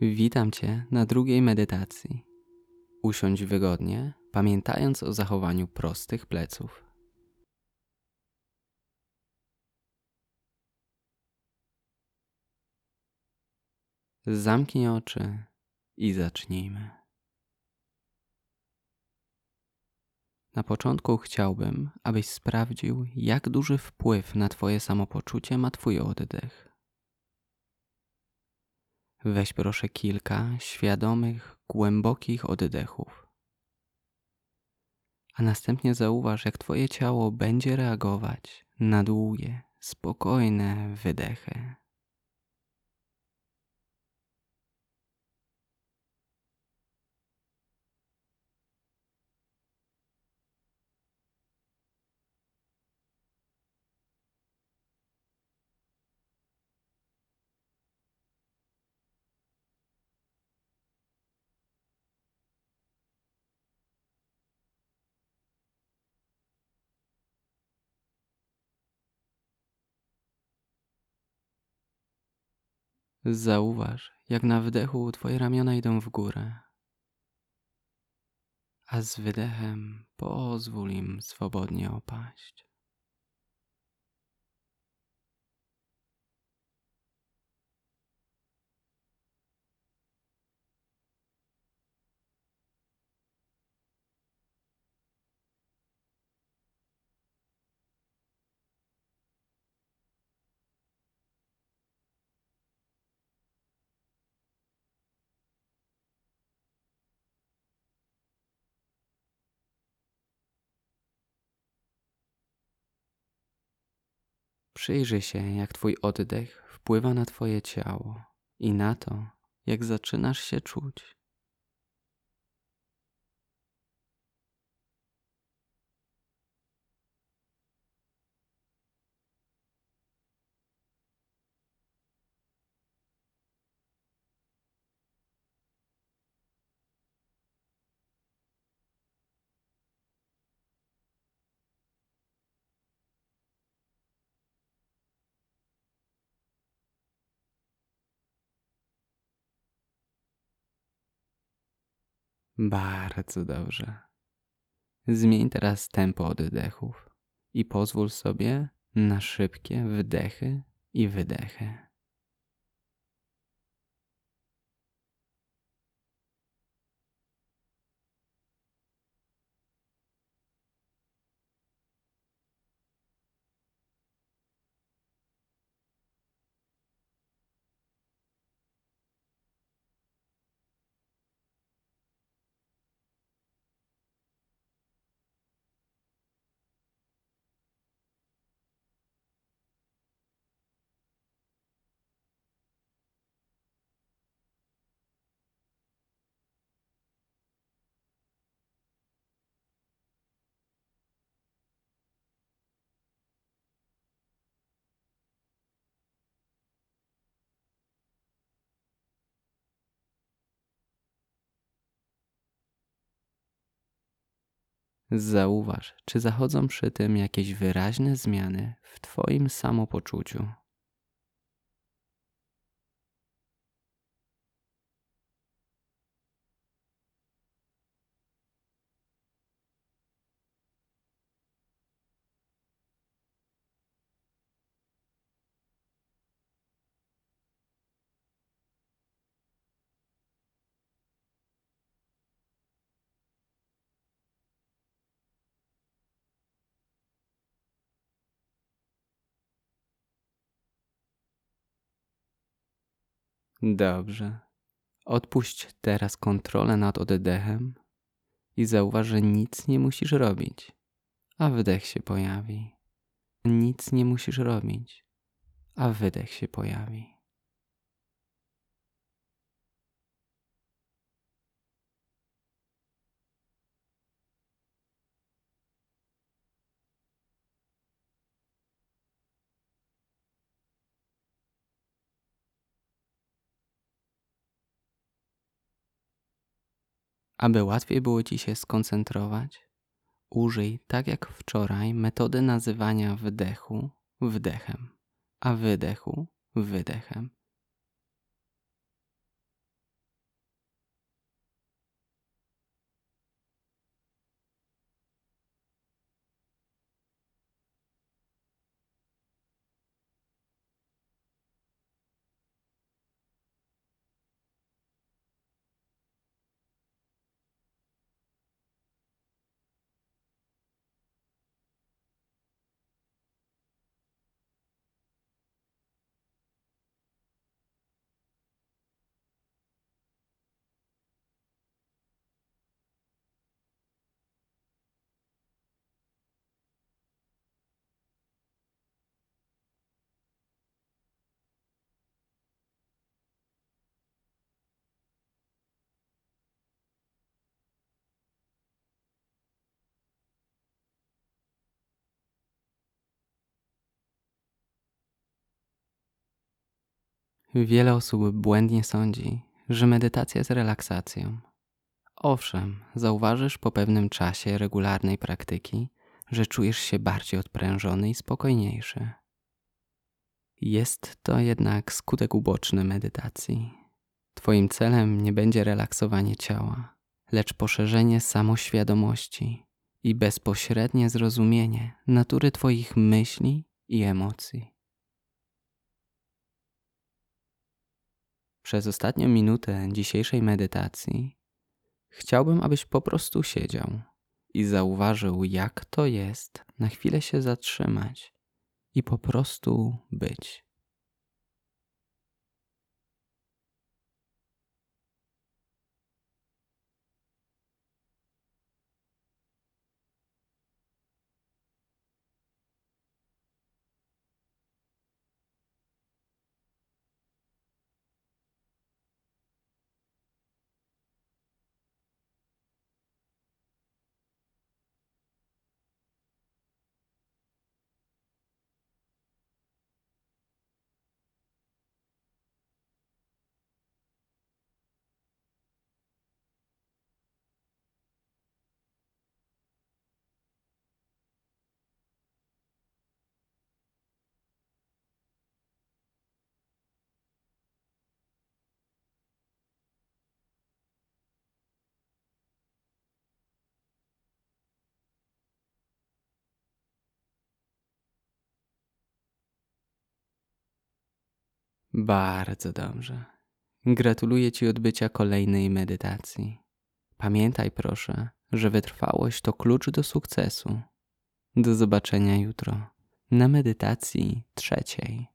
Witam Cię na drugiej medytacji. Usiądź wygodnie, pamiętając o zachowaniu prostych pleców. Zamknij oczy i zacznijmy. Na początku chciałbym, abyś sprawdził, jak duży wpływ na Twoje samopoczucie ma Twój oddech. Weź proszę kilka świadomych, głębokich oddechów. A następnie zauważ, jak Twoje ciało będzie reagować na długie, spokojne wydechy. Zauważ, jak na wdechu Twoje ramiona idą w górę, a z wydechem pozwól im swobodnie opaść. Przyjrzyj się, jak Twój oddech wpływa na Twoje ciało i na to, jak zaczynasz się czuć. Bardzo dobrze. Zmień teraz tempo oddechów i pozwól sobie na szybkie wdechy i wydechy. Zauważ, czy zachodzą przy tym jakieś wyraźne zmiany w Twoim samopoczuciu. Dobrze. Odpuść teraz kontrolę nad oddechem i zauważ, że nic nie musisz robić, a wydech się pojawi. Nic nie musisz robić, a wydech się pojawi. Aby łatwiej było Ci się skoncentrować, użyj, tak jak wczoraj, metody nazywania wdechu wdechem, a wydechu wydechem. Wiele osób błędnie sądzi, że medytacja jest relaksacją. Owszem, zauważysz po pewnym czasie regularnej praktyki, że czujesz się bardziej odprężony i spokojniejszy. Jest to jednak skutek uboczny medytacji. Twoim celem nie będzie relaksowanie ciała, lecz poszerzenie samoświadomości i bezpośrednie zrozumienie natury Twoich myśli i emocji. Przez ostatnią minutę dzisiejszej medytacji chciałbym, abyś po prostu siedział i zauważył, jak to jest na chwilę się zatrzymać i po prostu być. Bardzo dobrze. Gratuluję Ci odbycia kolejnej medytacji. Pamiętaj proszę, że wytrwałość to klucz do sukcesu. Do zobaczenia jutro na medytacji trzeciej.